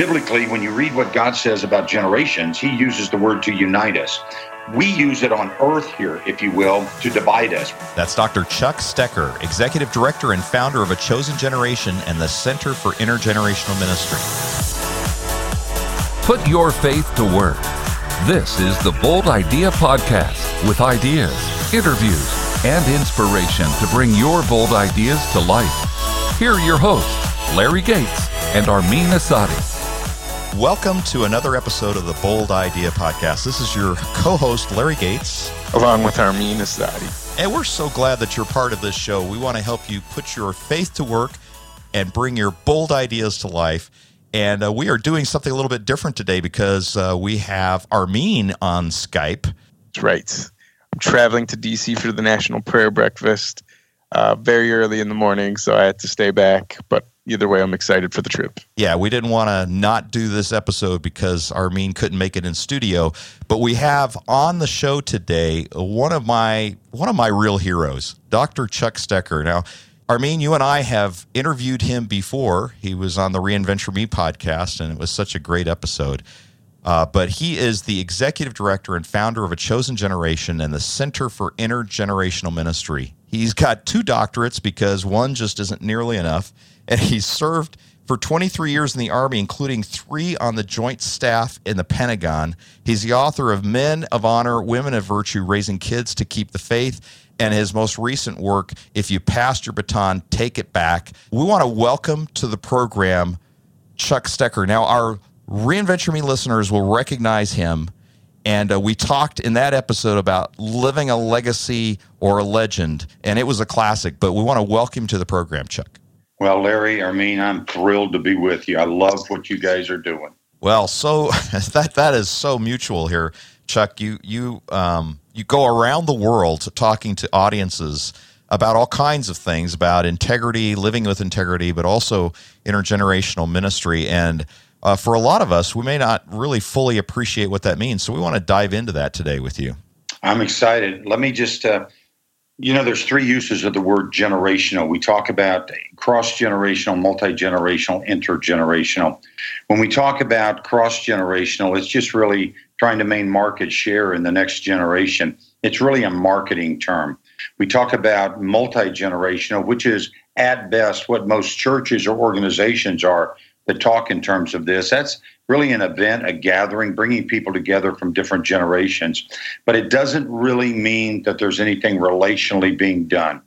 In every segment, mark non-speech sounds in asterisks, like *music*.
Biblically, when you read what God says about generations, He uses the word to unite us. We use it on earth here, if you will, to divide us. That's Dr. Chuck Stecker, Executive Director and founder of A Chosen Generation and the Center for Intergenerational Ministry. Put your faith to work. This is the Bold Idea Podcast with ideas, interviews, and inspiration to bring your bold ideas to life. Here are your hosts, Larry Gates and Armin Asadi. Welcome to another episode of the Bold Idea Podcast. This is your co host, Larry Gates. Along with Armin Asadi. And we're so glad that you're part of this show. We want to help you put your faith to work and bring your bold ideas to life. And uh, we are doing something a little bit different today because uh, we have Armin on Skype. That's right. I'm traveling to DC for the National Prayer Breakfast uh, very early in the morning, so I had to stay back. But either way, I'm excited for the trip. Yeah, we didn't want to not do this episode because Armin couldn't make it in studio, but we have on the show today one of my one of my real heroes, Dr. Chuck Stecker. Now, Armin, you and I have interviewed him before. He was on the Reinventure Me podcast, and it was such a great episode. Uh, but he is the executive director and founder of A Chosen Generation and the Center for Intergenerational Ministry. He's got two doctorates because one just isn't nearly enough and he's served for 23 years in the Army, including three on the Joint Staff in the Pentagon. He's the author of Men of Honor, Women of Virtue, Raising Kids to Keep the Faith, and his most recent work, If You Passed Your Baton, Take It Back. We want to welcome to the program Chuck Stecker. Now, our Reinventure Me listeners will recognize him. And uh, we talked in that episode about living a legacy or a legend, and it was a classic. But we want to welcome to the program, Chuck. Well, Larry, I mean, I'm thrilled to be with you. I love what you guys are doing. Well, so *laughs* that that is so mutual here, Chuck. You you um, you go around the world talking to audiences about all kinds of things about integrity, living with integrity, but also intergenerational ministry. And uh, for a lot of us, we may not really fully appreciate what that means. So we want to dive into that today with you. I'm excited. Let me just uh, you know, there's three uses of the word generational. We talk about cross generational, multi generational, intergenerational. When we talk about cross generational, it's just really trying to main market share in the next generation. It's really a marketing term. We talk about multi generational, which is at best what most churches or organizations are that talk in terms of this. That's really an event, a gathering, bringing people together from different generations. But it doesn't really mean that there's anything relationally being done.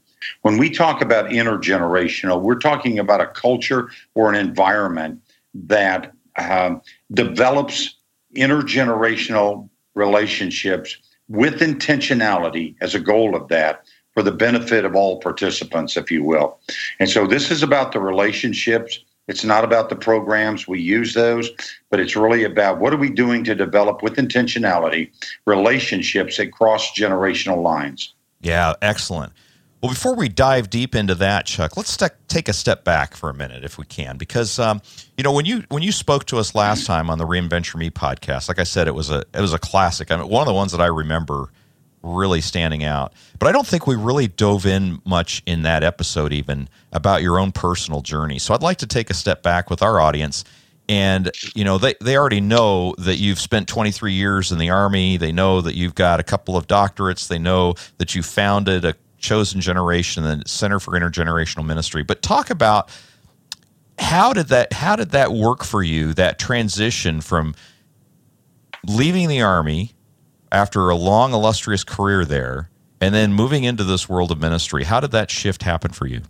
When we talk about intergenerational, we're talking about a culture or an environment that um, develops intergenerational relationships with intentionality as a goal of that for the benefit of all participants, if you will. And so this is about the relationships it's not about the programs. We use those, but it's really about what are we doing to develop with intentionality relationships that cross generational lines. Yeah, excellent. Well, before we dive deep into that, Chuck, let's st- take a step back for a minute, if we can, because um, you know when you when you spoke to us last time on the Reinventure Me podcast, like I said, it was a it was a classic. I mean, one of the ones that I remember really standing out. But I don't think we really dove in much in that episode, even about your own personal journey. So I'd like to take a step back with our audience. And, you know, they, they already know that you've spent 23 years in the Army. They know that you've got a couple of doctorates. They know that you founded a chosen generation, the Center for Intergenerational Ministry. But talk about how did that how did that work for you, that transition from leaving the Army after a long, illustrious career there, and then moving into this world of ministry. How did that shift happen for you?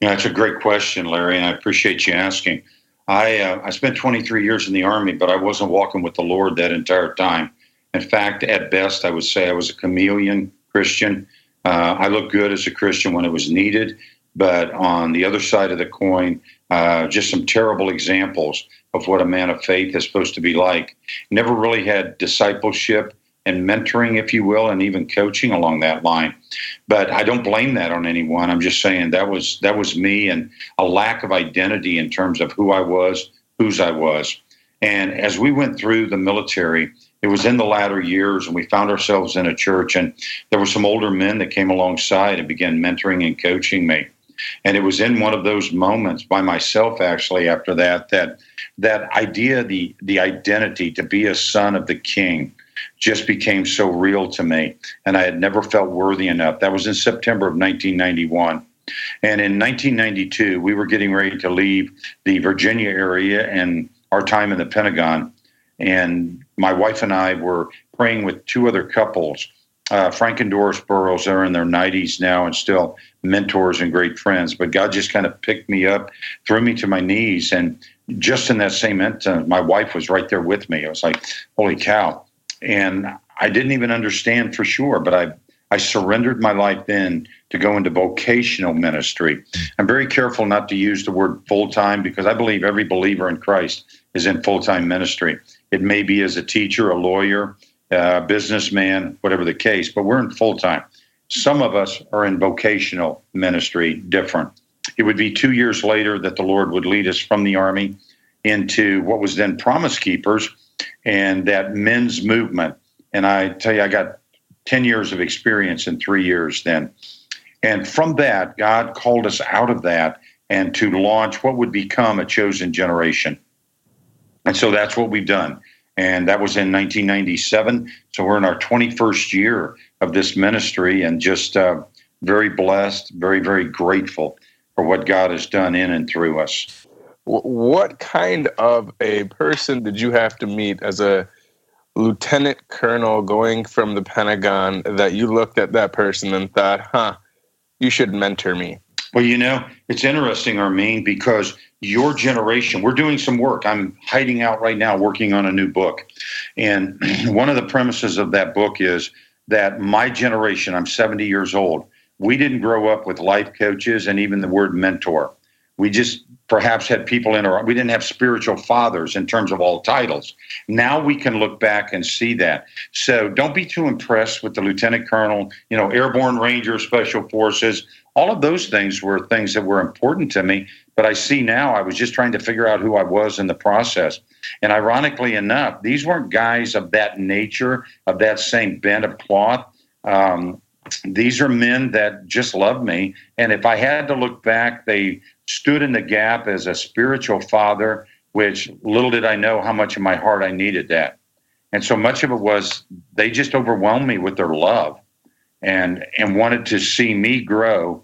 Yeah, that's a great question, Larry, and I appreciate you asking. I uh, I spent 23 years in the army, but I wasn't walking with the Lord that entire time. In fact, at best, I would say I was a chameleon Christian. Uh, I looked good as a Christian when it was needed, but on the other side of the coin, uh, just some terrible examples of what a man of faith is supposed to be like. Never really had discipleship and mentoring, if you will, and even coaching along that line. But I don't blame that on anyone. I'm just saying that was that was me and a lack of identity in terms of who I was, whose I was. And as we went through the military, it was in the latter years, and we found ourselves in a church, and there were some older men that came alongside and began mentoring and coaching me. And it was in one of those moments by myself, actually, after that, that that idea, the the identity to be a son of the King, just became so real to me, and I had never felt worthy enough. That was in September of 1991. And in 1992, we were getting ready to leave the Virginia area and our time in the Pentagon. And my wife and I were praying with two other couples. Uh, Frank and Doris Burrows are in their 90s now and still mentors and great friends. But God just kind of picked me up, threw me to my knees. And just in that same instant, my wife was right there with me. I was like, holy cow. And I didn't even understand for sure, but I, I surrendered my life then to go into vocational ministry. I'm very careful not to use the word full time because I believe every believer in Christ is in full time ministry. It may be as a teacher, a lawyer, uh, a businessman, whatever the case, but we're in full time. Some of us are in vocational ministry, different. It would be two years later that the Lord would lead us from the Army into what was then Promise Keepers and that men's movement. And I tell you, I got 10 years of experience in three years then. And from that, God called us out of that and to launch what would become a chosen generation. And so that's what we've done. And that was in 1997. So we're in our 21st year of this ministry and just uh, very blessed, very, very grateful for what God has done in and through us. What kind of a person did you have to meet as a lieutenant colonel going from the Pentagon that you looked at that person and thought, huh, you should mentor me? Well, you know, it's interesting, Armin, because your generation, we're doing some work. I'm hiding out right now working on a new book. And *clears throat* one of the premises of that book is that my generation, I'm 70 years old, we didn't grow up with life coaches and even the word mentor. We just perhaps had people in our, we didn't have spiritual fathers in terms of all titles. Now we can look back and see that. So don't be too impressed with the lieutenant colonel, you know, airborne ranger, special forces. All of those things were things that were important to me. But I see now I was just trying to figure out who I was in the process. And ironically enough, these weren't guys of that nature, of that same bent of cloth. Um, these are men that just love me. And if I had to look back, they stood in the gap as a spiritual father, which little did I know how much in my heart I needed that. And so much of it was they just overwhelmed me with their love and and wanted to see me grow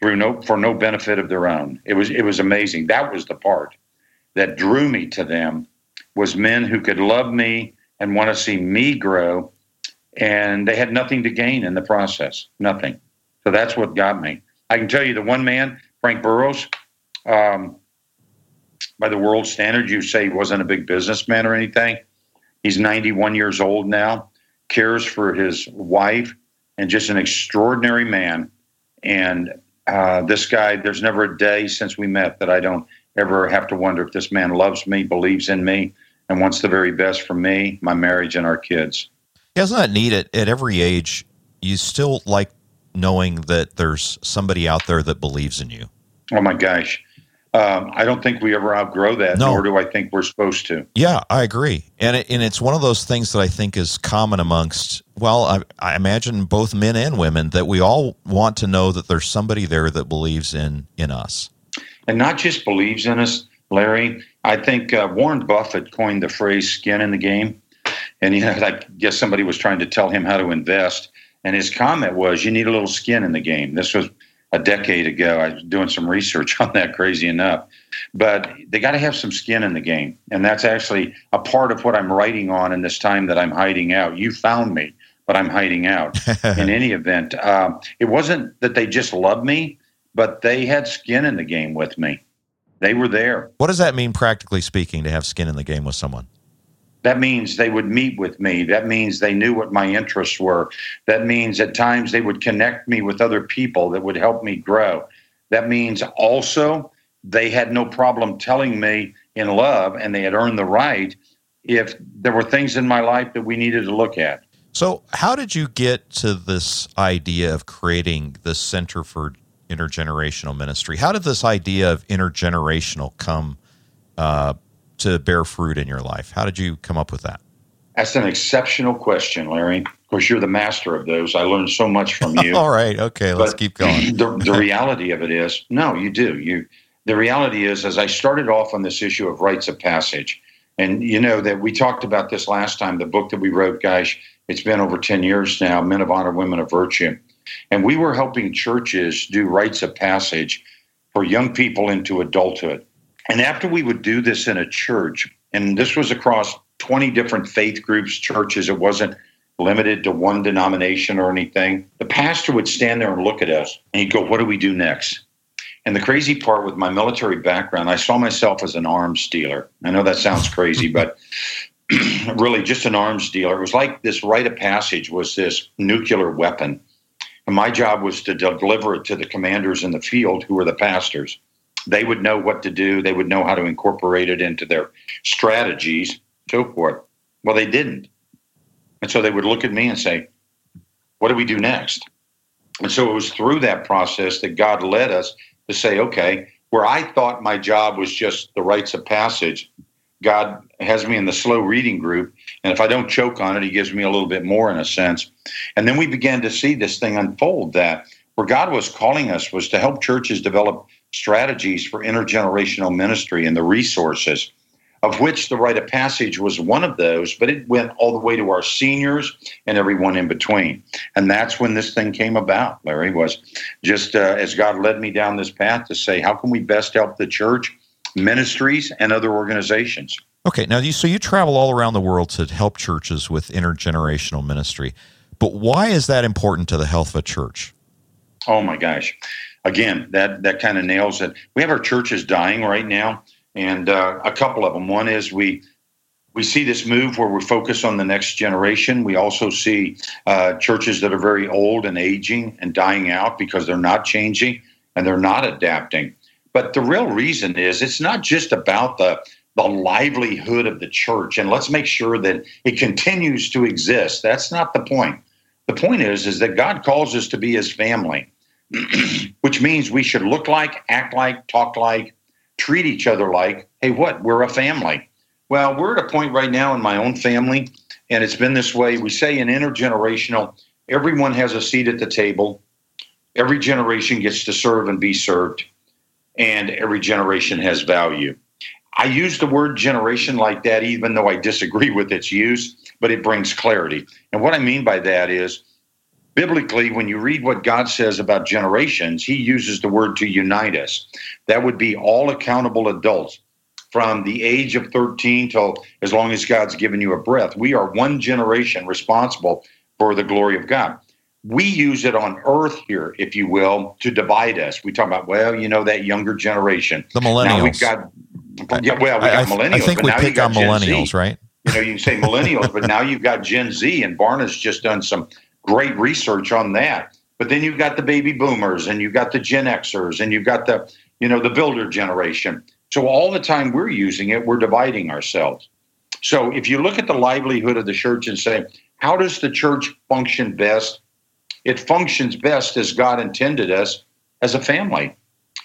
through no for no benefit of their own. It was it was amazing. That was the part that drew me to them was men who could love me and want to see me grow and they had nothing to gain in the process. Nothing. So that's what got me. I can tell you the one man, Frank Burrows, um, by the world standard, you say he wasn't a big businessman or anything. He's 91 years old now, cares for his wife, and just an extraordinary man. And uh, this guy, there's never a day since we met that I don't ever have to wonder if this man loves me, believes in me, and wants the very best for me, my marriage, and our kids. Isn't that neat? At, at every age, you still like knowing that there's somebody out there that believes in you. Oh my gosh. Um, I don't think we ever outgrow that, no. nor do I think we're supposed to. Yeah, I agree, and it, and it's one of those things that I think is common amongst. Well, I, I imagine both men and women that we all want to know that there's somebody there that believes in in us, and not just believes in us, Larry. I think uh, Warren Buffett coined the phrase "skin in the game," and you know, I guess somebody was trying to tell him how to invest, and his comment was, "You need a little skin in the game." This was a decade ago. I was doing some research *laughs* on that, crazy enough. But they got to have some skin in the game. And that's actually a part of what I'm writing on in this time that I'm hiding out. You found me, but I'm hiding out. *laughs* in any event, uh, it wasn't that they just loved me, but they had skin in the game with me. They were there. What does that mean, practically speaking, to have skin in the game with someone? That means they would meet with me. That means they knew what my interests were. That means at times they would connect me with other people that would help me grow. That means also they had no problem telling me in love and they had earned the right if there were things in my life that we needed to look at. So, how did you get to this idea of creating the Center for Intergenerational Ministry? How did this idea of intergenerational come uh, to bear fruit in your life? How did you come up with that? That's an exceptional question, Larry. Of course, you're the master of those. I learned so much from you. *laughs* All right. Okay. Let's But keep going. the, *laughs* the reality of it is, no, you do. You the reality is, as I started off on this issue of rites of passage, and you know that we talked about this last time. The book that we wrote, guys, it's been over ten years now. Men of Honor, Women of Virtue, and we were helping churches do rites of passage for young people into adulthood. And after we would do this in a church, and this was across 20 different faith groups, churches, it wasn't limited to one denomination or anything. The pastor would stand there and look at us and he'd go, What do we do next? And the crazy part with my military background, I saw myself as an arms dealer. I know that sounds crazy, *laughs* but *clears throat* really just an arms dealer. It was like this rite of passage was this nuclear weapon. And my job was to deliver it to the commanders in the field who were the pastors. They would know what to do, they would know how to incorporate it into their strategies, so forth. Well, they didn't. And so they would look at me and say, What do we do next? And so it was through that process that God led us to say, Okay, where I thought my job was just the rites of passage, God has me in the slow reading group. And if I don't choke on it, He gives me a little bit more in a sense. And then we began to see this thing unfold that where God was calling us was to help churches develop strategies for intergenerational ministry and the resources of which the rite of passage was one of those, but it went all the way to our seniors and everyone in between. And that's when this thing came about, Larry, was just uh, as God led me down this path to say, how can we best help the church, ministries, and other organizations? Okay. Now, you, so you travel all around the world to help churches with intergenerational ministry. But why is that important to the health of a church? Oh my gosh. Again, that, that kind of nails it. We have our churches dying right now and uh, a couple of them. One is we we see this move where we focus on the next generation. We also see uh, churches that are very old and aging and dying out because they're not changing and they're not adapting. But the real reason is it's not just about the the livelihood of the church and let's make sure that it continues to exist. That's not the point. The point is is that God calls us to be his family, *clears throat* which means we should look like, act like, talk like, treat each other like, hey, what? We're a family. Well, we're at a point right now in my own family, and it's been this way. We say in intergenerational, everyone has a seat at the table. Every generation gets to serve and be served, and every generation has value. I use the word generation like that, even though I disagree *laughs* with its use, but it brings clarity. And what I mean by that is, biblically, when you read what God says about generations, he uses the word to unite us. That would be all accountable adults from the age of 13 till as long as God's given you a breath. We are one generation responsible for the glory of God. We use it on earth here, if you will, to divide us. We talk about, well, you know, that younger generation. The millennials. Now we've got, yeah, well, we got I, millennials. I think but we now pick got on millennials, Z. right? You know, you can say millennials, but now you've got Gen Z, and Barna's just done some great research on that. But then you've got the baby boomers, and you've got the Gen Xers, and you've got the, you know, the builder generation. So all the time we're using it, we're dividing ourselves. So if you look at the livelihood of the church and say, how does the church function best? It functions best as God intended us as a family.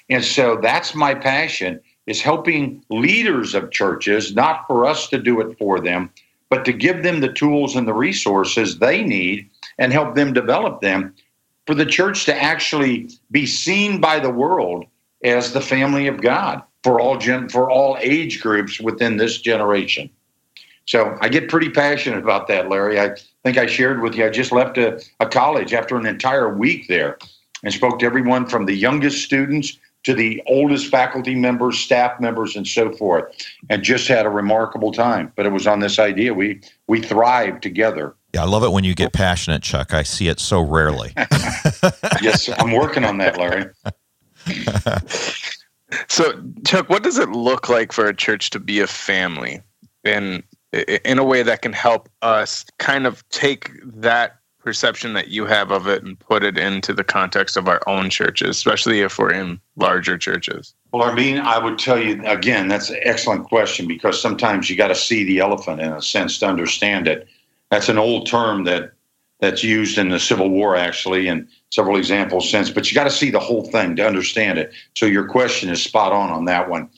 And so that's my passion is helping leaders of churches, not for us to do it for them, but to give them the tools and the resources they need and help them develop them for the church to actually be seen by the world as the family of God for all gen- for all age groups within this generation. So I get pretty passionate about that, Larry. I think I shared with you. I just left a, a college after an entire week there and spoke to everyone from the youngest students to the oldest faculty members, staff members, and so forth, and just had a remarkable time. But it was on this idea we we thrive together. Yeah, I love it when you get passionate, Chuck. I see it so rarely. *laughs* yes, I'm working on that, Larry. *laughs* So, Chuck, what does it look like for a church to be a family, in in a way that can help us kind of take that perception that you have of it and put it into the context of our own churches, especially if we're in larger churches? Well, I mean, I would tell you again, that's an excellent question because sometimes you got to see the elephant in a sense to understand it. That's an old term that that's used in the Civil War, actually, and several examples since. But you got to see the whole thing to understand it. So your question is spot on on that one.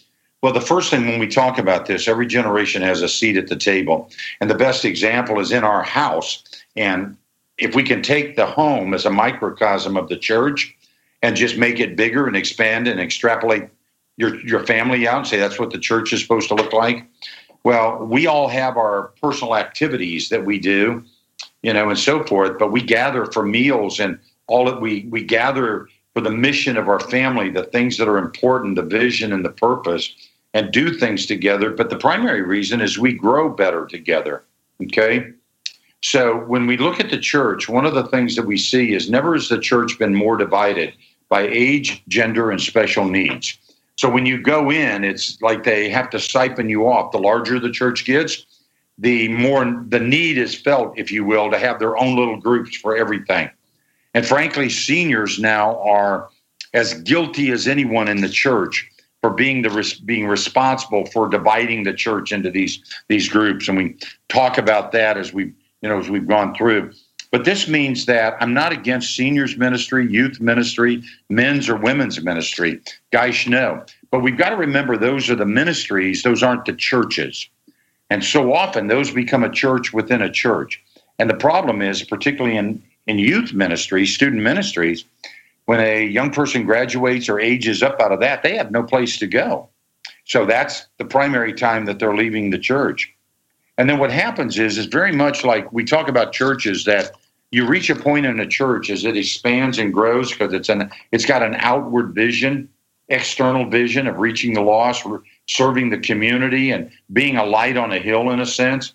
Well, the first thing when we talk about this, every generation has a seat at the table, and the best example is in our house. And if we can take the home as a microcosm of the church and just make it bigger and expand and extrapolate your your family out and say that's what the church is supposed to look like. Well, we all have our personal activities that we do, you know, and so forth, but we gather for meals and all that we we gather for the mission of our family, the things that are important, the vision and the purpose, and do things together. But the primary reason is we grow better together. Okay. So when we look at the church, one of the things that we see is never has the church been more divided by age, gender, and special needs. So when you go in, it's like they have to siphon you off. The larger the church gets, the more the need is felt, if you will, to have their own little groups for everything. And frankly, seniors now are as guilty as anyone in the church for being the being responsible for dividing the church into these these groups. And we talk about that as we you know as we've gone through. But this means that I'm not against seniors ministry, youth ministry, men's or women's ministry. Guys know. But we've got to remember those are the ministries, those aren't the churches. And so often those become a church within a church. And the problem is, particularly in, in youth ministry, student ministries, when a young person graduates or ages up out of that, they have no place to go. So that's the primary time that they're leaving the church. And then what happens is, is very much like we talk about churches that you reach a point in a church as it expands and grows because it's an it's got an outward vision, external vision of reaching the lost, serving the community, and being a light on a hill in a sense.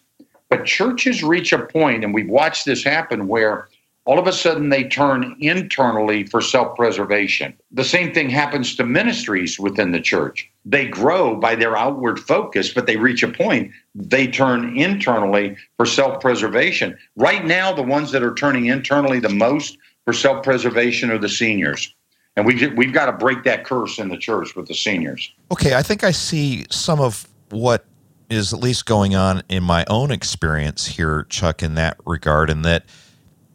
But churches reach a point, and we've watched this happen where all of a sudden they turn internally for self preservation. The same thing happens to ministries within the church. They grow by their outward focus, but they reach a point, they turn internally for self preservation. Right now, the ones that are turning internally the most for self preservation are the seniors. And we, we've got to break that curse in the church with the seniors. Okay, I think I see some of what is at least going on in my own experience here, Chuck, in that regard, and that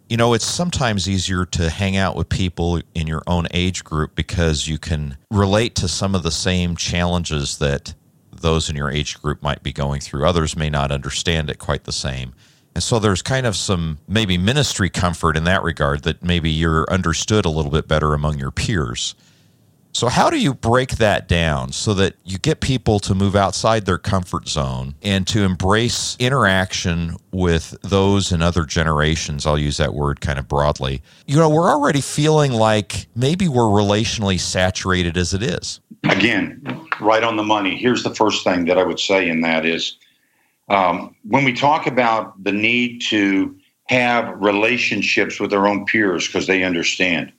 you know, it's sometimes easier to hang out with people in your own age group because you can relate to some of the same challenges that those in your age group might be going through. Others may not understand it quite the same. And so there's kind of some maybe ministry comfort in that regard that maybe you're understood a little bit better among your peers. So, how do you break that down so that you get people to move outside their comfort zone and to embrace interaction with those in other generations? I'll use that word kind of broadly. You know, we're already feeling like maybe we're relationally saturated as it is. Again, right on the money. Here's the first thing that I would say, in that is um, when we talk about the need to have relationships with our own peers because they understand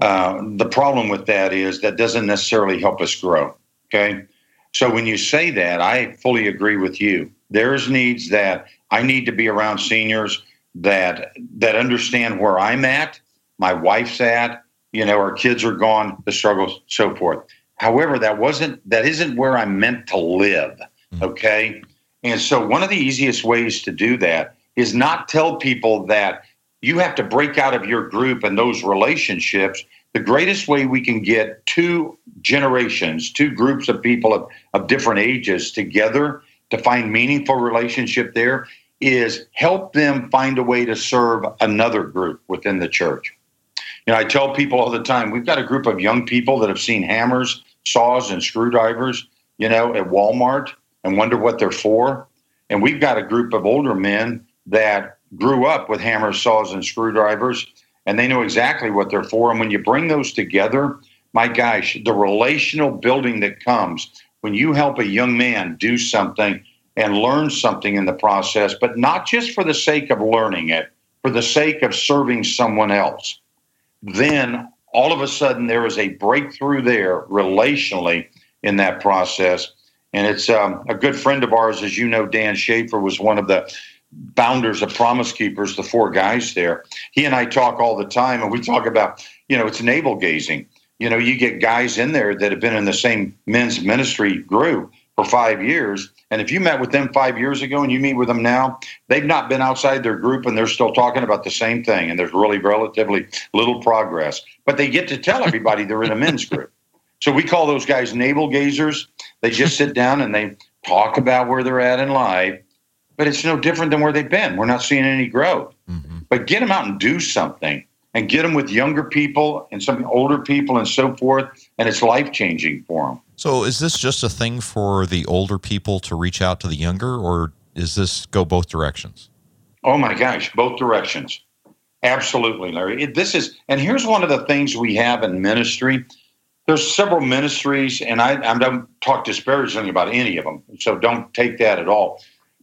uh, the problem with that is that doesn't necessarily help us grow. Okay. So when you say that, I fully agree with you. There's needs that I need to be around seniors that that understand where I'm at, my wife's at, you know, our kids are gone, the struggles, so forth. However, that wasn't that isn't where I'm meant to live. Mm-hmm. Okay. And so one of the easiest ways to do that is not tell people that you have to break out of your group and those relationships. The greatest way we can get two generations, two groups of people of, of different ages together to find meaningful relationship there is help them find a way to serve another group within the church. You know, I tell people all the time, we've got a group of young people that have seen hammers, saws, and screwdrivers, you know, at Walmart and wonder what they're for. And we've got a group of older men that grew up with hammers, saws, and screwdrivers, and they know exactly what they're for. And when you bring those together, my gosh, the relational building that comes when you help a young man do something and learn something in the process, but not just for the sake of learning it, for the sake of serving someone else, then all of a sudden there is a breakthrough there relationally in that process. And it's um, a good friend of ours, as you know, Dan Schaefer was one of the founders of Promise Keepers, the four guys there. He and I talk all the time, and we talk about, you know, it's navel gazing. You know, you get guys in there that have been in the same men's ministry group for five years. And if you met with them five years ago and you meet with them now, they've not been outside their group and they're still talking about the same thing. And there's really relatively little progress. But they get to tell everybody they're in a men's group. So we call those guys navel gazers. They just sit down and they talk about where they're at in life but it's no different than where they've been. We're not seeing any growth. Mm-hmm. but get them out and do something and get them with younger people and some older people and so forth. And it's life changing for them. So, is this just a thing for the older people to reach out to the younger, or is this go both directions? Oh my gosh, both directions. Absolutely, Larry. It, this is, and here's one of the things we have in ministry. There's several ministries, and I, I don't talk disparagingly about any of them, so don't take that at all.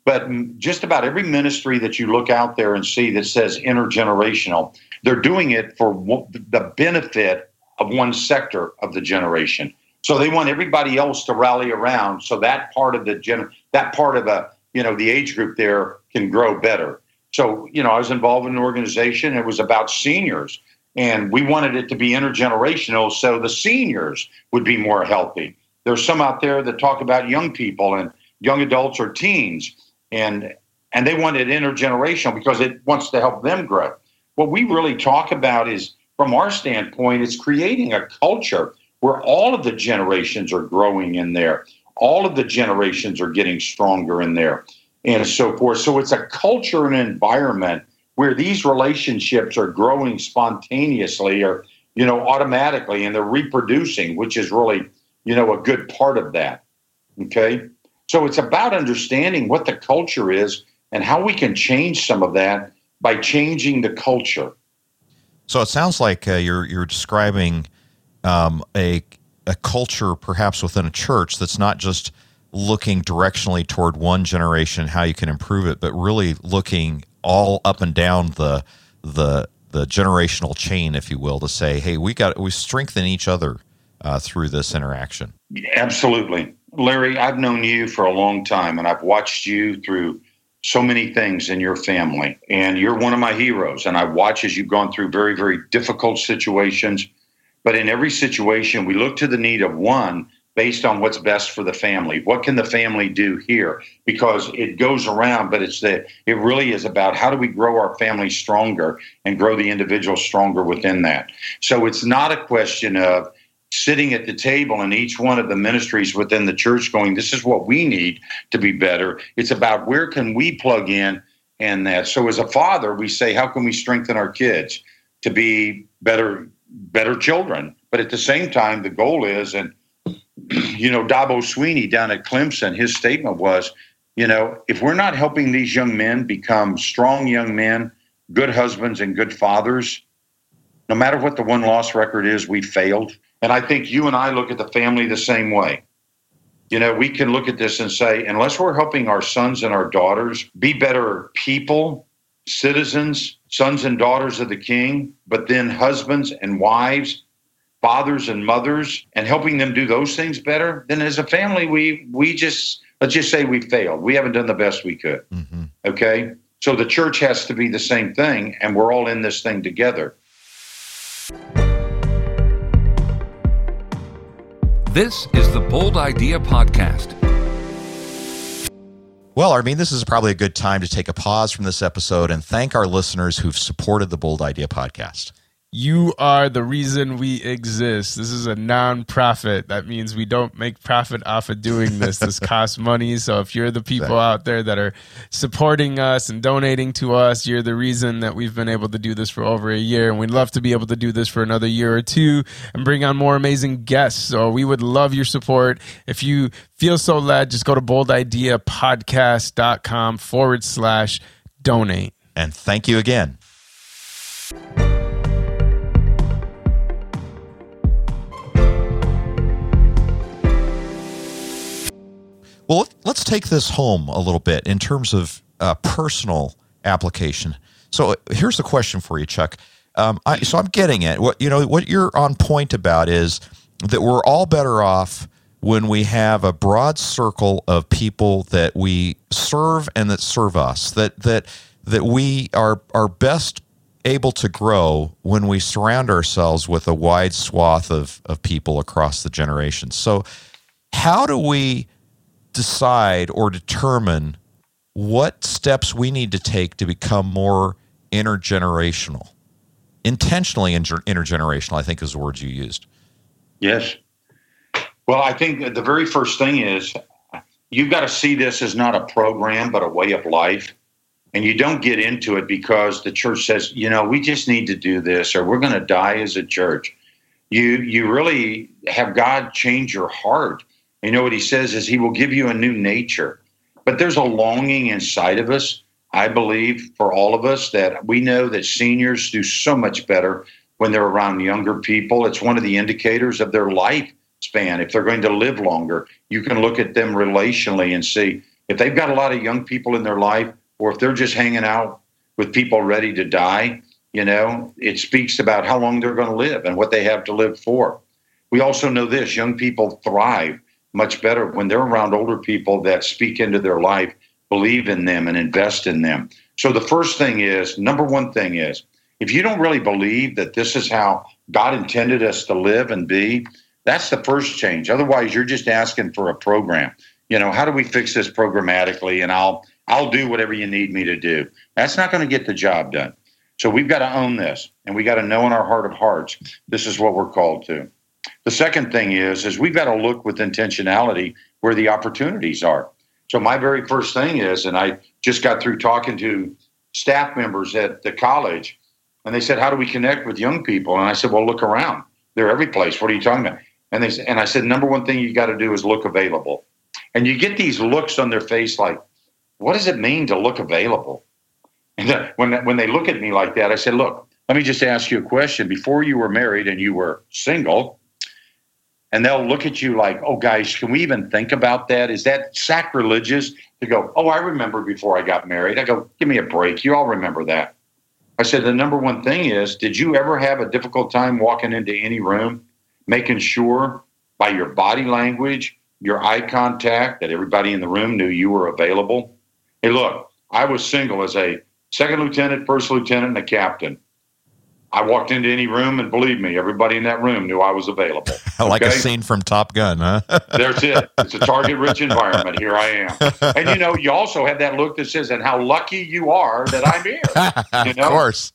But just about every ministry that you look out there and see that says intergenerational, they're doing it for the benefit of one sector of the generation. So they want everybody else to rally around, so that part of the gen, that part of a you know the age group there can grow better. So you know I was involved in an organization. It was about seniors, and we wanted it to be intergenerational, so the seniors would be more healthy. There's some out there that talk about young people and young adults or teens, and and they want it intergenerational because it wants to help them grow. What we really talk about is, from our standpoint, it's creating a culture where all of the generations are growing in there. All of the generations are getting stronger in there and so forth. So it's a culture and environment where these relationships are growing spontaneously or, you know, automatically and they're reproducing, which is really, you know, a good part of that. Okay. So it's about understanding what the culture is and how we can change some of that by changing the culture. So it sounds like uh, you're you're describing um, a a culture perhaps within a church that's not just looking directionally toward one generation how you can improve it but really looking all up and down the the the generational chain if you will to say hey we got we strengthen each other uh, through this interaction absolutely larry i've known you for a long time and i've watched you through so many things in your family and you're one of my heroes and i watch as you've gone through very very difficult situations but in every situation, we look to the need of one based on what's best for the family. What can the family do here? Because it goes around, but it's the it really is about how do we grow our family stronger and grow the individual stronger within that. So it's not a question of sitting at the table in each one of the ministries within the church going, this is what we need to be better. It's about where can we plug in and that. So as a father, we say, how can we strengthen our kids to be better better children. But at the same time, the goal is, and *clears throat* you know, Dabo Swinney down at Clemson, his statement was, you know, if we're not helping these young men become strong young men, good husbands, and good fathers, no matter what the one loss record is, we failed. And I think you and I look at the family the same way. You know, we can look at this and say, unless we're helping our sons and our daughters be better people, citizens, sons and daughters of the king, but then husbands and wives, fathers and mothers, and helping them do those things better, then as a family, we we just let's just say we failed. We haven't done the best we could. Mm-hmm. Okay. So the church has to be the same thing, and we're all in this thing together. This is the Bold Idea Podcast. Well, I mean, this is probably a good time to take a pause from this episode and thank our listeners who've supported the Bold Idea podcast. You are the reason we exist. This is a non-profit. That means we don't make profit off of doing this. This *laughs* costs money. So if you're the people out there that are supporting us and donating to us, you're the reason that we've been able to do this for over a year. And we'd love to be able to do this for another year or two and bring on more amazing guests. So we would love your support. If you feel so led, just go to boldideapodcast.com forward slash donate. And thank you again. Let's take this home a little bit in terms of uh, personal application. So here's the question for you, Chuck. Um, I, so I'm getting it. What you know, what you're on point about is that we're all better off when we have a broad circle of people that we serve and that serve us. That that that we are are best able to grow when we surround ourselves with a wide swath of of people across the generations. So how do we decide or determine what steps we need to take to become more intergenerational. Intentionally inter- intergenerational, I think is the words you used. Yes. Well, I think the very first thing is you've got to see this as not a program, but a way of life. and you don't get into it because the church says, you know, we just need to do this or we're going to die as a church. You you really have God change your heart. You know what he says is he will give you a new nature. But there's a longing inside of us, I believe, for all of us that we know that seniors do so much better when they're around younger people. It's one of the indicators of their life span. If they're going to live longer, you can look at them relationally and see if they've got a lot of young people in their life, or if they're just hanging out with people ready to die, you know, it speaks about how long they're going to live and what they have to live for. We also know this young people thrive much better when they're around older people that speak into their life, believe in them, and invest in them. So the first thing is number one thing is if you don't really believe that this is how God intended us to live and be, that's the first change. Otherwise, you're just asking for a program. You know, how do we fix this programmatically? And I'll I'll do whatever you need me to do. That's not going to get the job done. So we've got to own this, and we got to know in our heart of hearts this is what we're called to. The second thing is is we've got to look with intentionality where the opportunities are. So my very first thing is, and I just got through talking to staff members at the college, and they said, "How do we connect with young people?" And I said, "Well, look around. They're every place. What are you talking about?" And they and I said, "Number one thing you got to do is look available." And you get these looks on their face like, "What does it mean to look available?" And when when they look at me like that, I said, "Look, let me just ask you a question. Before you were married and you were single, and they'll look at you like, "Oh, guys, can we even think about that? Is that sacrilegious to go? Oh, I remember before I got married. I go, give me a break. You all remember that." I said, "The number one thing is, did you ever have a difficult time walking into any room, making sure by your body language, your eye contact, that everybody in the room knew you were available?" Hey, look, I was single as a second lieutenant, first lieutenant, and a captain. I walked into any room, and believe me, everybody in that room knew I was available. *laughs* like a scene from Top Gun, huh? *laughs* There's it. It's a target-rich environment. Here I am, and you know, you also have that look that says, "And how lucky you are that I'm here." *laughs* You know? of course.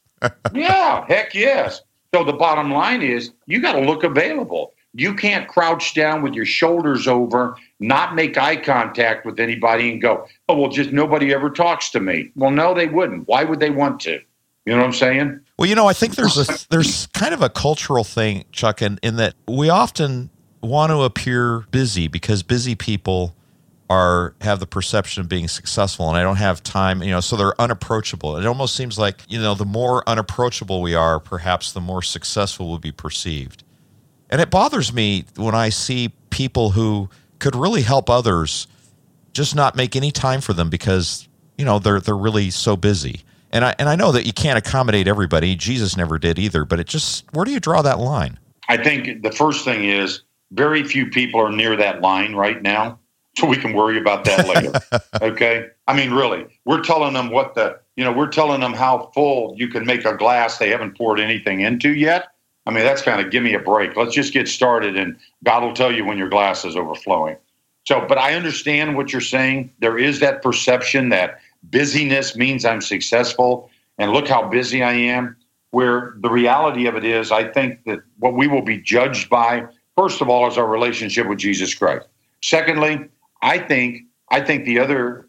yeah, heck yes. So the bottom line is, you got to look available. You can't crouch down with your shoulders over, not make eye contact with anybody, and go, "Oh, well, just nobody ever talks to me." Well, no, they wouldn't. Why would they want to? You know what I'm saying? Well, you know, I think there's a there's kind of a cultural thing, Chuck, in, in that we often want to appear busy because busy people are have the perception of being successful and I don't have time, you know, so they're unapproachable. It almost seems like, you know, the more unapproachable we are, perhaps the more successful we'll be perceived. And it bothers me when I see people who could really help others just not make any time for them because, you know, they're they're really so busy. And I and I know that you can't accommodate everybody. Jesus never did either, but it just where do you draw that line? I think the first thing is very few people are near that line right now, so we can worry about that later. *laughs* okay? I mean, really, we're telling them what the you know we're telling them how full you can make a glass they haven't poured anything into yet. I mean, that's kind of give me a break. Let's just get started, and God will tell you when your glass is overflowing. So, but I understand what you're saying. There is that perception that busyness means I'm successful, and look how busy I am. Where the reality of it is, I think that what we will be judged by, first of all, is our relationship with Jesus Christ. Secondly, I think I think the other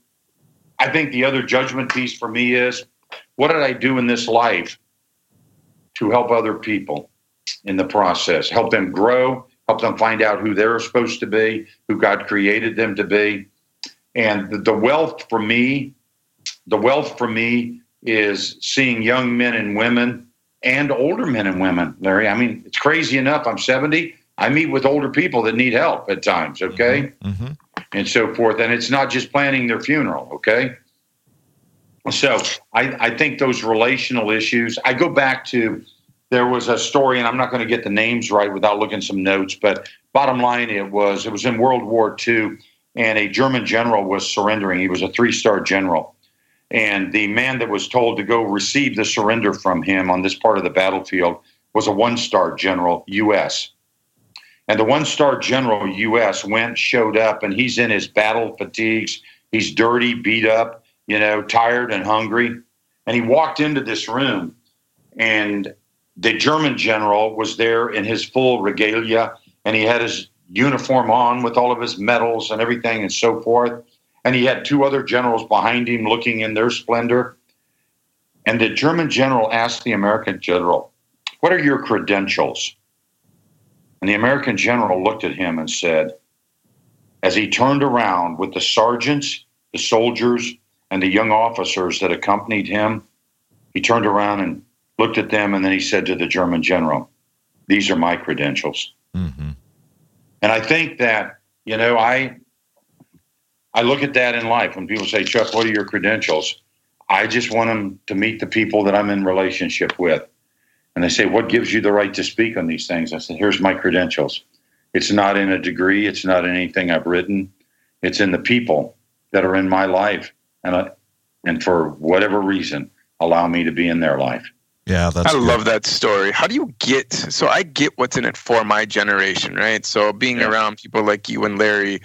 I think the other judgment piece for me is what did I do in this life to help other people in the process, help them grow, help them find out who they're supposed to be, who God created them to be. And the, the wealth for me the wealth for me is seeing young men and women and older men and women, Larry. I mean, it's crazy enough. I'm 70. I meet with older people that need help at times, okay? Mm-hmm. mm-hmm. And so forth. And it's not just planning their funeral, okay? So I, I think those relational issues, I go back to there was a story, and I'm not going to get the names right without looking some notes, but bottom line, it was it was in World War II, and a German general was surrendering. He was a three star general and the man that was told to go receive the surrender from him on this part of the battlefield was a one star general, U.S. And the one star general, U.S., went, showed up, and he's in his battle fatigues. He's dirty, beat up, you know, tired and hungry. And he walked into this room, and the German general was there in his full regalia, and he had his uniform on with all of his medals and everything and so forth. And he had two other generals behind him looking in their splendor. And the German general asked the American general, What are your credentials? And the American general looked at him and said, as he turned around with the sergeants, the soldiers, and the young officers that accompanied him, he turned around and looked at them, and then he said to the German general, These are my credentials. Mm-hmm. And I think that, you know, I I look at that in life when people say, Chuck, what are your credentials? I just want them to meet the people that I'm in relationship with. And they say, What gives you the right to speak on these things? I said, Here's my credentials. It's not in a degree, it's not in anything I've written. It's in the people that are in my life. And, I, and for whatever reason, allow me to be in their life. Yeah, that's. I good. love that story. How do you get? So I get what's in it for my generation, right? So being yeah. around people like you and Larry,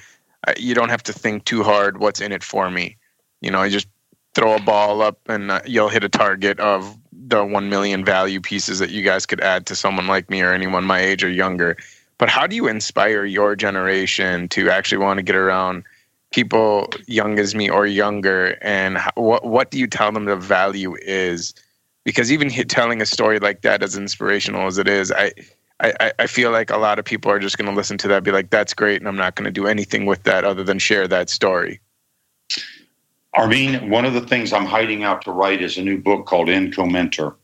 you don't have to think too hard. What's in it for me? You know, I just throw a ball up and uh, you'll hit a target of the one million value pieces that you guys could add to someone like me or anyone my age or younger. But how do you inspire your generation to actually want to get around? people young as me or younger and how, what what do you tell them the value is because even telling a story like that, as inspirational as it is, I, I, I feel like a lot of people are just going to listen to that, be like, "That's great," and I'm not going to do anything with that other than share that story. Armin, one of the things I'm hiding out to write is a new book called EnCoMentor.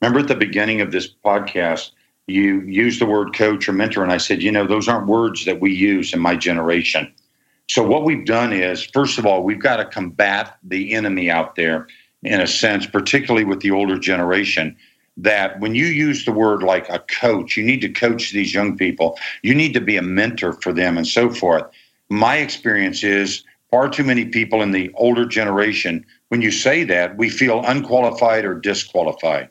Remember at the beginning of this podcast, you used the word coach or mentor, and I said, you know, those aren't words that we use in my generation. So what we've done is, first of all, we've got to combat the enemy out there in a sense, particularly with the older generation, that when you use the word like a coach, you need to coach these young people, you need to be a mentor for them, and so forth. My experience is far too many people in the older generation, when you say that, we feel unqualified or disqualified.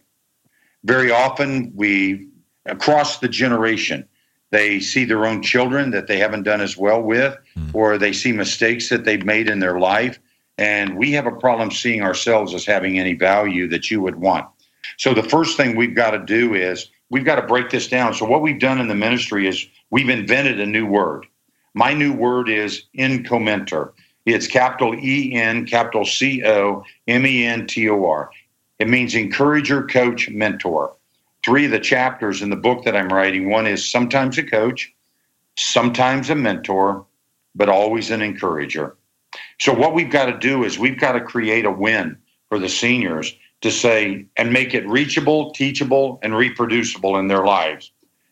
Very often, we, across the generation, they see their own children that they haven't done as well with, mm. or they see mistakes that they've made in their life and we have a problem seeing ourselves as having any value that you would want. So the first thing we've got to do is we've got to break this down. So what we've done in the ministry is we've invented a new word. My new word is EnCoMentor. It's capital E N, capital C O M E N T O R. It means encourager, coach, mentor. Three of the chapters in the book that I'm writing one is sometimes a coach, sometimes a mentor, but always an encourager. So what we've got to do is we've got to create a win for the seniors to say and make it reachable, teachable, and reproducible in their lives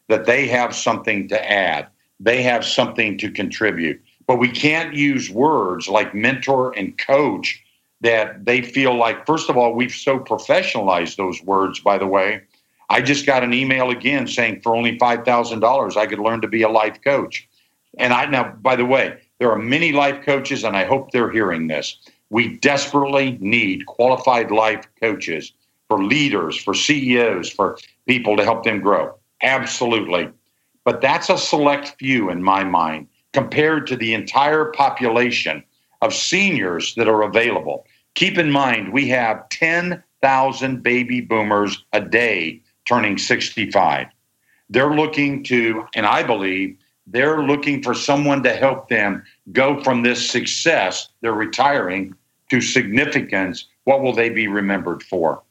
that they have something to add, they have something to contribute. But we can't use words like mentor and coach that they feel like, first of all, we've so professionalized those words, by the way. I just got an email again saying for only $5,000, I could learn to be a life coach. And I now, by the way, there are many life coaches, and I hope they're hearing this. We desperately need qualified life coaches for leaders, for CEOs, for people to help them grow. Absolutely. But that's a select few in my mind compared to the entire population of seniors that are available. Keep in mind, we have 10,000 baby boomers a day turning 65. They're looking to, and I believe, they're looking for someone to help them go from this success, they're retiring, to significance. What will they be remembered for?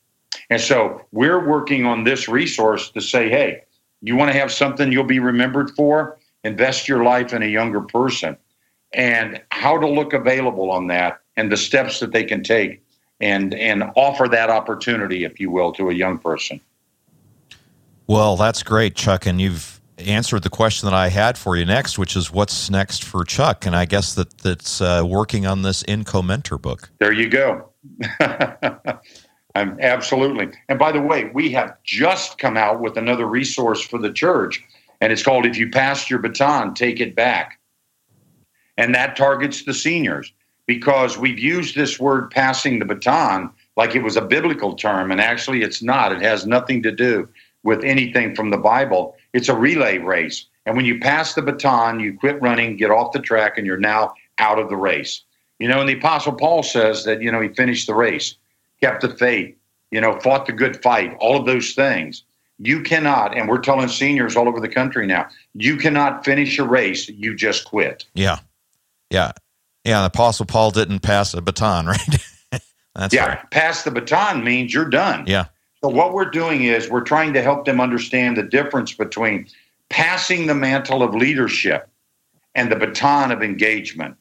And so we're working on this resource to say, hey, you want to have something you'll be remembered for? Invest your life in a younger person and how to look available on that and the steps that they can take and and offer that opportunity, if you will, to a young person. Well, that's great, Chuck, and you've answered the question that I had for you next, which is what's next for Chuck, and I guess that that's uh, working on this EnCoMentor book. There you go. *laughs* I'm absolutely. And by the way, we have just come out with another resource for the church, and it's called "If You Passed Your Baton, Take It Back," and that targets the seniors because we've used this word "passing the baton" like it was a biblical term, and actually, it's not. It has nothing to do with anything from the Bible. It's a relay race. And when you pass the baton, you quit running, get off the track, and you're now out of the race. You know, and the Apostle Paul says that, you know, he finished the race, kept the faith, you know, fought the good fight, all of those things. You cannot, and we're telling seniors all over the country now, you cannot finish a race, you just quit. Yeah. Yeah. Yeah, the Apostle Paul didn't pass a baton, *laughs* right? That's yeah, right. pass the baton means you're done. Yeah. So what we're doing is we're trying to help them understand the difference between passing the mantle of leadership and the baton of engagement.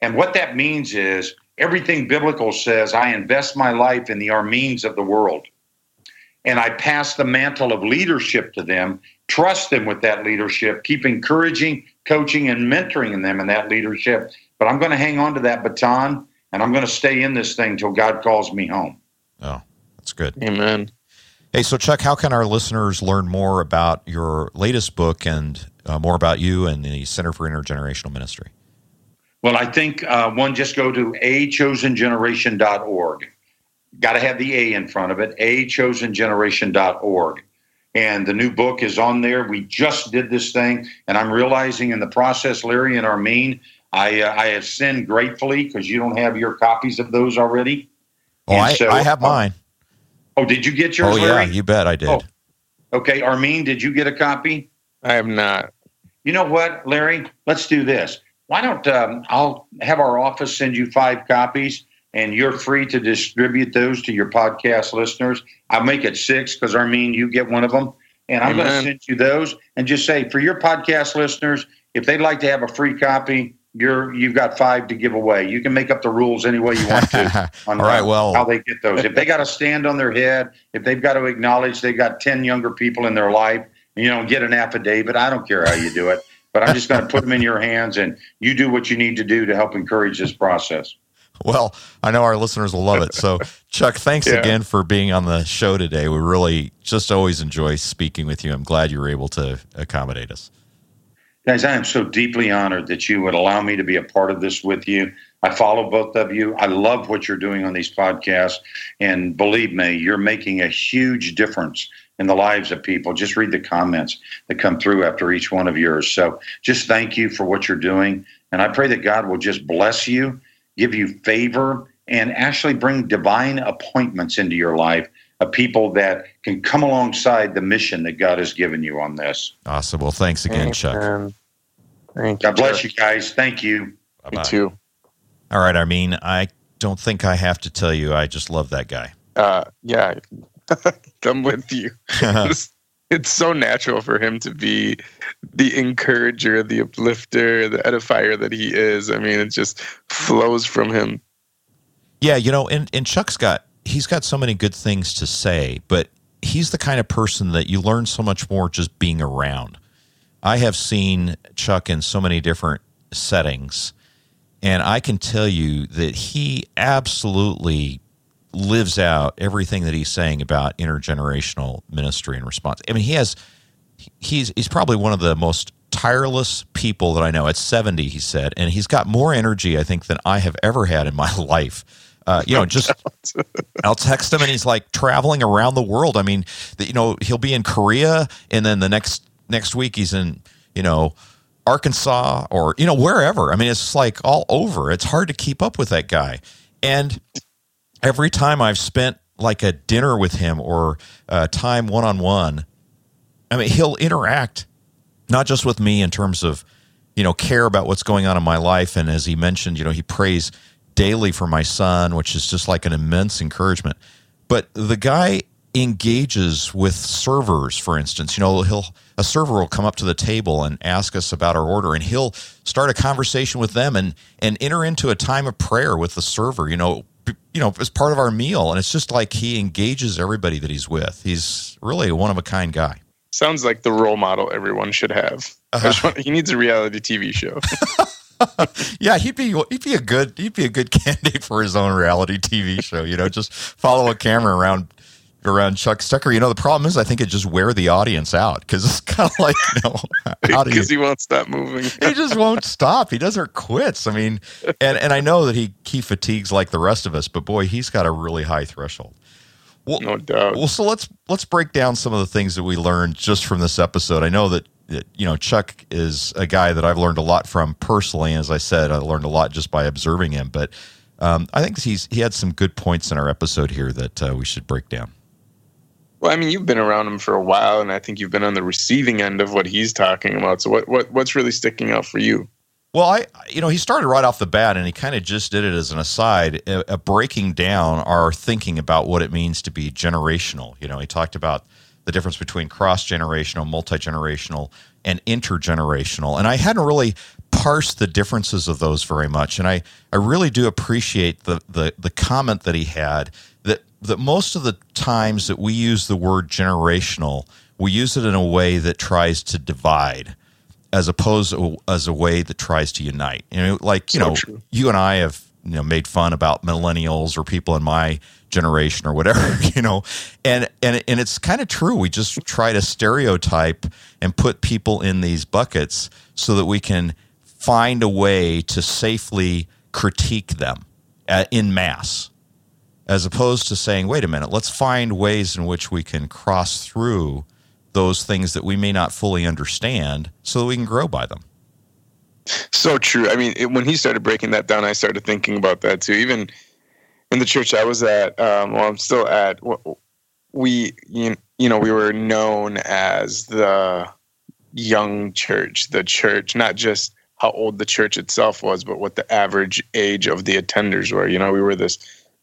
And what that means is everything biblical says I invest my life in the Armins of the world. And I pass the mantle of leadership to them, trust them with that leadership, keep encouraging, coaching, and mentoring them in that leadership. But I'm going to hang on to that baton and I'm going to stay in this thing till God calls me home. Oh, that's good. Amen. Hey, so Chuck, how can our listeners learn more about your latest book and uh, more about you and the Center for Intergenerational Ministry? Well, I think uh, one, just go to achosengeneration.org. Got to have the A in front of it, achosengeneration.org. And the new book is on there. We just did this thing, and I'm realizing in the process, Larry and Armin, I, uh, I have sinned gratefully because you don't have your copies of those already. Oh, I, so, I have mine. Oh, did you get yours? Oh, yeah, Larry? you bet I did. Oh, okay, Armin, did you get a copy? I have not. You know what, Larry? Let's do this. Why don't um, I'll have our office send you five copies, and you're free to distribute those to your podcast listeners. I'll make it six because Armin, you get one of them, and I'm going to send you those, and just say for your podcast listeners, if they'd like to have a free copy, you're you've got five to give away. You can make up the rules any way you want to *laughs* on All right, well, how they get those. If they got to stand on their head, if they've got to acknowledge they've got ten younger people in their life, you know, get an affidavit. I don't care how you do it, but I'm just going to put them in your hands, and you do what you need to do to help encourage this process. Well, I know our listeners will love it. So, Chuck, thanks yeah. again for being on the show today. We really just always enjoy speaking with you. I'm glad you were able to accommodate us. Guys, I am so deeply honored that you would allow me to be a part of this with you. I follow both of you. I love what you're doing on these podcasts. And believe me, you're making a huge difference in the lives of people. Just read the comments that come through after each one of yours. So just thank you for what you're doing. And I pray that God will just bless you, give you favor, and actually bring divine appointments into your life of people that can come alongside the mission that God has given you on this. Awesome. Well, thanks again, thanks, Chuck. Man. Thank God bless you guys. Thank you. Bye-bye. Me too. All right, Armin. I don't think I have to tell you. I just love that guy. Uh, yeah, *laughs* I'm with you. *laughs* it's, it's so natural for him to be the encourager, the uplifter, the edifier that he is. I mean, it just flows from him. Yeah, you know, and, and Chuck's got he's got so many good things to say, but he's the kind of person that you learn so much more just being around. I have seen Chuck in so many different settings, and I can tell you that he absolutely lives out everything that he's saying about intergenerational ministry and response. I mean, he has he's he's probably one of the most tireless people that I know. At 70, he said, and he's got more energy I think than I have ever had in my *laughs* life. Uh, you know, just I'll text him and he's like traveling around the world. I mean, you know, he'll be in Korea and then the next next week he's in, you know, Arkansas or you know wherever. I mean, it's like all over. It's hard to keep up with that guy. And every time I've spent like a dinner with him or uh, time one on one, I mean, he'll interact not just with me in terms of you know care about what's going on in my life and as he mentioned you know he prays daily for my son, which is just like an immense encouragement. But the guy engages with servers, for instance. You know, he'll a server will come up to the table and ask us about our order, and he'll start a conversation with them and and enter into a time of prayer with the server. You know, you know, as part of our meal, and it's just like he engages everybody that he's with. He's really a one of a kind guy. Sounds like the role model everyone should have. Uh-huh. he needs a reality TV show. *laughs* *laughs* yeah, he'd be he'd be a good he'd be a good *laughs* candidate for his own reality TV show. You know, just follow a camera around around Chuck Stecker. You know, the problem is I think it just wear the audience out because it's *laughs* kind of like you know Because he won't stop moving. *laughs* he just won't stop. He doesn't quits. I mean, and and I know that he he fatigues like the rest of us, but boy, he's got a really high threshold. Well, no doubt. Well, so let's let's break down some of the things that we learned just from this episode. I know that you know, Chuck is a guy that I've learned a lot from personally. As I said, I learned a lot just by observing him. But um, I think he's he had some good points in our episode here that uh, we should break down. Well, I mean, you've been around him for a while, and I think you've been on the receiving end of what he's talking about. So, what what what's really sticking out for you? Well, I, you know, he started right off the bat, and he kind of just did it as an aside, a, a breaking down our thinking about what it means to be generational. You know, he talked about the difference between cross generational, multi generational, and intergenerational, and I hadn't really parsed the differences of those very much, and I, I really do appreciate the the the comment that he had that that most of the times that we use the word generational, we use it in a way that tries to divide as opposed to, as a way that tries to unite. You know, like you So know, true. you and I have you know made fun about millennials or people in my generation or whatever, *laughs* you know, and and and it's kind of true. We just try to stereotype and put people in these buckets so that we can find a way to safely critique them uh, in mass as opposed to saying, wait a minute, let's find ways in which we can cross through those things that we may not fully understand so that we can grow by them. So true. I mean, it, when he started breaking that down, I started thinking about that too. Even in the church I was at, um, well, I'm still at, we, you you know, we were known as the young church, the church, not just how old the church itself was, but what the average age of the attenders were. You know, we were this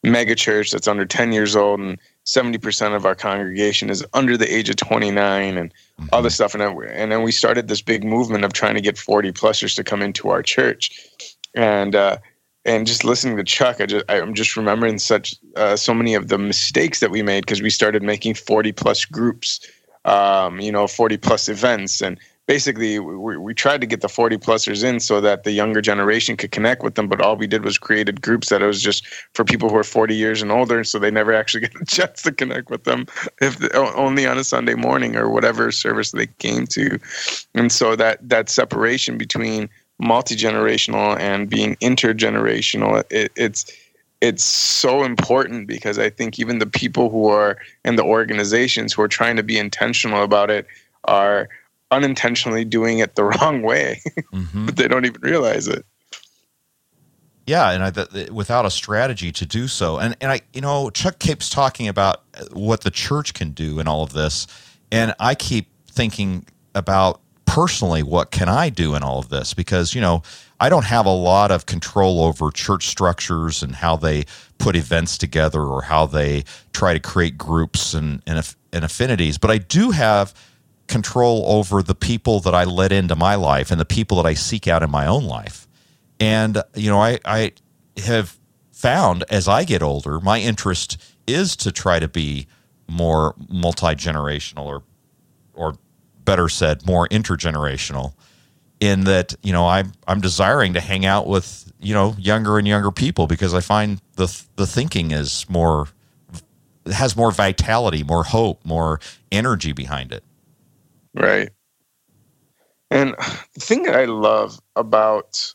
mega church that's under 10 years old and 70% of our congregation is under the age of 29 and all this stuff. And then, and then we started this big movement of trying to get 40 plusers to come into our church. And uh and just listening to Chuck, I just I'm just remembering such uh, so many of the mistakes that we made because we started making 40 plus groups, um, you know, 40 plus events, and basically we, we tried to get the 40 plusers in so that the younger generation could connect with them. But all we did was created groups that it was just for people who are 40 years and older, so they never actually *laughs* get a chance to connect with them if only on a Sunday morning or whatever service they came to, and so that that separation between multi-generational and being intergenerational it, it's it's so important because i think even the people who are in the organizations who are trying to be intentional about it are unintentionally doing it the *laughs* wrong way. Mm-hmm. but they don't even realize it. Yeah, and I, th- without a strategy to do so, and and I, you know, Chuck keeps talking about what the church can do in all of this, and I keep thinking about personally what can I do in all of this? Because you know I don't have a lot of control over church structures and how they put events together or how they try to create groups and and, and affinities, but I do have control over the people that I let into my life and the people that I seek out in my own life. And, you know, I, I have found as I get older, my interest is to try to be more multi generational or, or better said, more intergenerational. In that, you know, I'm I'm desiring to hang out with you know younger and younger people because I find the the thinking is more has more vitality, more hope, more energy behind it. Right. And the thing that I love about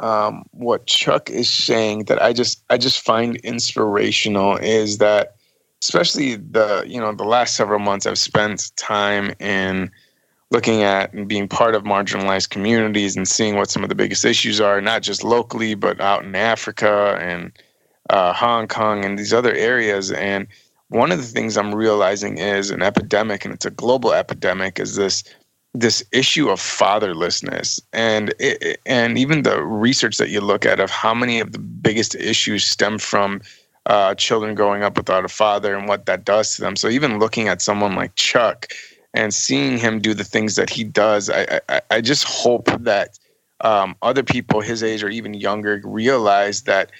um, what Chuck is saying that I just I just find inspirational is that especially the you know the last several months I've spent time in looking at and being part of marginalized communities and seeing what some of the biggest issues are, not just locally but out in Africa and uh, Hong Kong and these other areas. And one of the things I'm realizing is an epidemic, and it's a global epidemic, is this this issue of fatherlessness, and it, and even the research that you look at of how many of the biggest issues stem from uh, children growing up without a father and what that does to them. So even looking at someone like Chuck and seeing him do the things that he does, I I, I just hope that um, other people his age or even younger realize that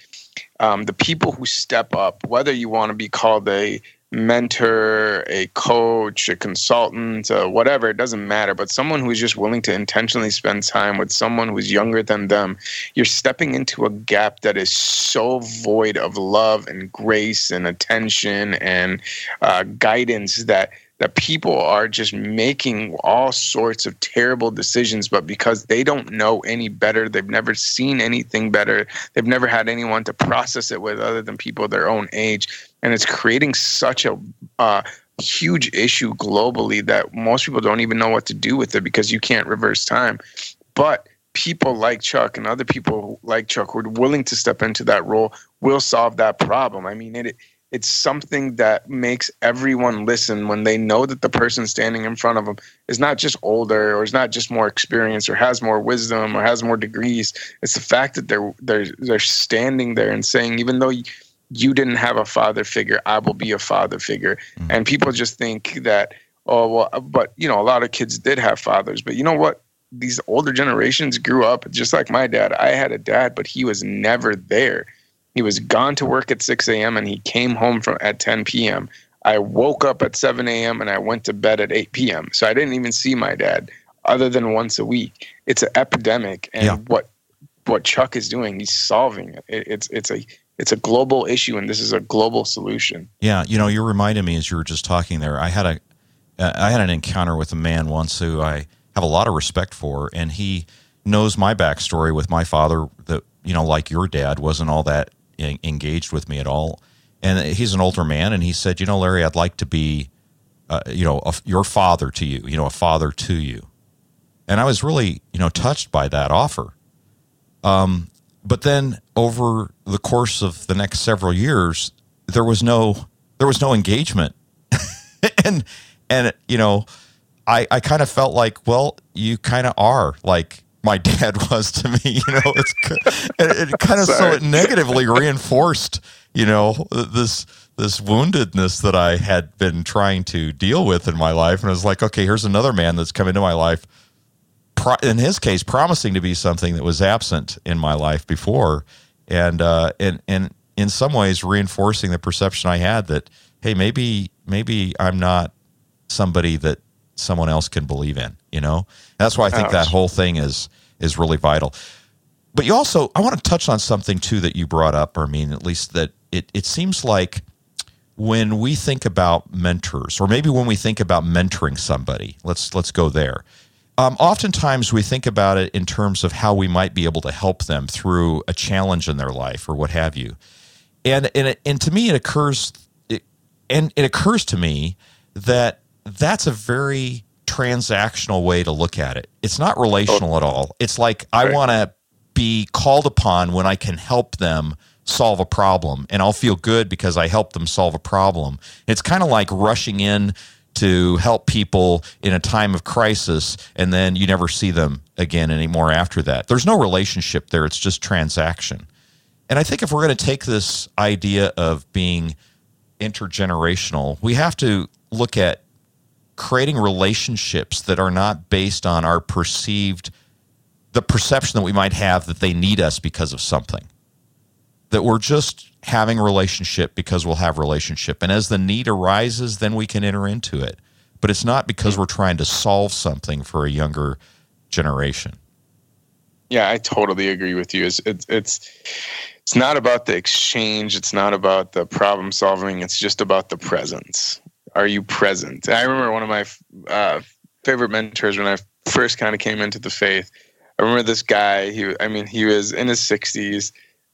um, the people who step up, whether you want to be called a mentor, a coach, a consultant, uh, whatever, it doesn't matter. But someone who's just willing to intentionally spend time with someone who's younger than them, you're stepping into a gap that is so void of love and grace and attention and uh, guidance that that people are just making all sorts of terrible decisions, but because they don't know any better, they've never seen anything better, they've never had anyone to process it with other than people their own age, and it's creating such a uh, huge issue globally that most people don't even know what to do with it because you can't reverse time. But people like Chuck and other people like Chuck who are willing to step into that role will solve that problem. I mean, it it's something that makes everyone listen when they know that the person standing in front of them is not just older or is not just more experienced or has more wisdom or has more degrees. It's the fact that they're they're they're standing there and saying, even though you didn't have a father figure, I will be a father figure. Mm-hmm. And people just think that, oh well, but you know, a lot of kids did have fathers, but you know what? These older generations grew up just like my dad. I had a dad, but he was never there he was gone to work at 6 a.m. and he came home from at 10 p.m. I woke up at 7 a.m. and I went to bed at 8 p.m. So I didn't even see my dad other than once a week. It's an epidemic, and yeah. what what Chuck is doing, he's solving it. It's it's a it's a global issue, and this is a global solution. Yeah, you know, you reminded me as you were just talking there. I had a uh, I had an encounter with a man once who I have a lot of respect for, and he knows my backstory with my father. That you know, like your dad, wasn't all that engaged with me at all. And he's an older man, and he said, "You know, Larry, I'd like to be, uh, you know, a, your father to you. You know, a father to you." And I was really, you know, touched by that offer. Um, but then over the course of the next several years, there was no there was no engagement, *laughs* and and you know, I I kind of felt like, well, you kind of are like my dad *laughs* was to me. You know, it's it, it kind of so it negatively reinforced, you know, this this woundedness that I had been trying to deal with in my life, and I was like, okay, here's another man that's come into my life. In his case, promising to be something that was absent in my life before, and uh, and and in some ways reinforcing the perception I had that hey, maybe maybe I'm not somebody that someone else can believe in. You know, that's why I think Ouch. that whole thing is is really vital. But you also, I want to touch on something too that you brought up, or I mean, at least that it it seems like when we think about mentors, or maybe when we think about mentoring somebody, let's let's go there. Um, oftentimes we think about it in terms of how we might be able to help them through a challenge in their life or what have you. And and, it, and to me, it occurs, it, and it occurs to me that that's a very transactional way to look at it. It's not relational at all. It's like I right. want to be called upon when I can help them solve a problem and I'll feel good because I helped them solve a problem. It's kind of like rushing in to help people in a time of crisis and then you never see them again anymore after that. There's no relationship there, it's just transaction. And I think if we're going to take this idea of being intergenerational, we have to look at creating relationships that are not based on our perceived the perception that we might have that they need us because of something. That we're just having a relationship because we'll have relationship. And as the need arises then we can enter into it. But it's not because we're trying to solve something for a younger generation. Yeah i totally agree with you. It's it's it's, it's not about the exchange. It's not about the problem solving. It's just about the presence are you present? I remember one of my uh, favorite mentors when I first kind of came into the faith. I remember this guy. He, I mean, he was in his sixties,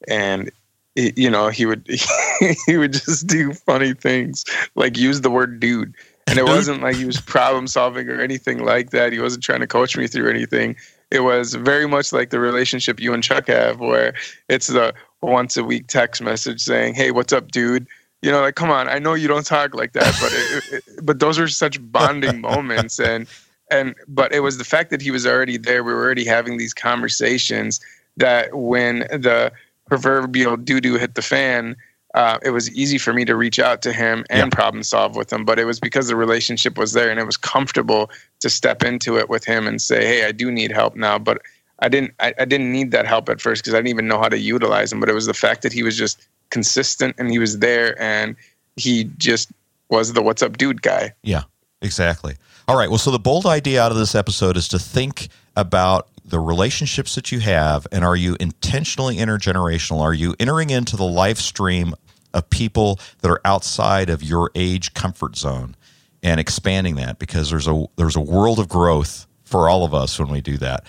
and he, you know, he would *laughs* he would just do funny things, like use the word "dude," and it wasn't like he was problem solving or anything like that. He wasn't trying to coach me through anything. It was very much like the relationship you and Chuck have, where it's the once a week text message saying, "Hey, what's up, dude?" You know, like, come on, I know you don't talk like that, but it, it, but those are such bonding *laughs* moments, and and but it was the fact that he was already there. We were already having these conversations that when the proverbial doo doo hit the fan, uh, it was easy for me to reach out to him and yeah. problem solve with him. But it was because the relationship was there, and it was comfortable to step into it with him and say, "Hey, I do need help now," but. I didn't. I, I didn't need that help at first because I didn't even know how to utilize him. But it was the fact that he was just consistent and he was there and he just was the what's up dude guy. Yeah, exactly. All right. Well, so the bold idea out of this episode is to think about the relationships that you have and are you intentionally intergenerational? Are you entering into the life stream of people that are outside of your age comfort zone and expanding that because there's a there's a world of growth for all of us when we do that.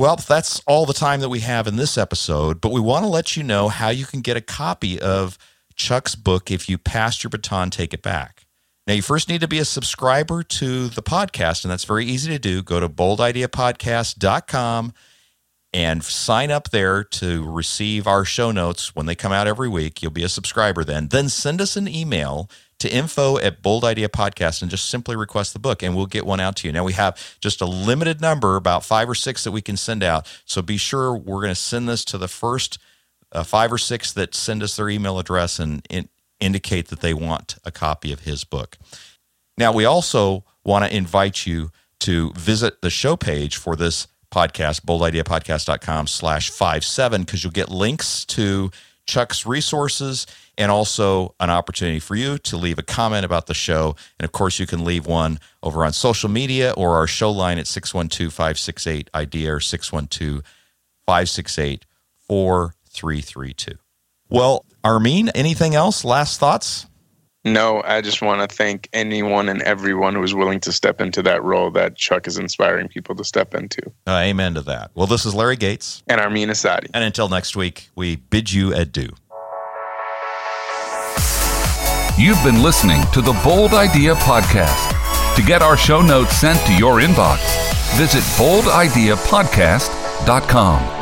Well, that's all the time that we have in this episode, but we want to let you know how you can get a copy of Chuck's book, If You Passed Your Baton, Take It Back. Now, you first need to be a subscriber to the podcast, and that's very easy to do. Go to boldideapodcast.com and sign up there to receive our show notes when they come out every week. You'll be a subscriber then. Then send us an email to info at Bold Idea Podcast and just simply request the book and we'll get one out to you. Now we have just a limited number, about five or six that we can send out. So be sure we're going to send this to the first uh, five or six that send us their email address and in, indicate that they want a copy of his book. Now we also want to invite you to visit the show page for this podcast, boldideapodcast.com slash five seven, because you'll get links to Chuck's resources and also an opportunity for you to leave a comment about the show. And of course, you can leave one over on social media or our show line at 612 568 IDEA or 612 568 4332. Well, Armin, anything else? Last thoughts? No, I just want to thank anyone and everyone who is willing to step into that role that Chuck is inspiring people to step into. Uh, amen to that. Well, this is Larry Gates. And Armin Asadi. And until next week, we bid you adieu. You've been listening to the Bold Idea Podcast. To get our show notes sent to your inbox, visit boldideapodcast.com.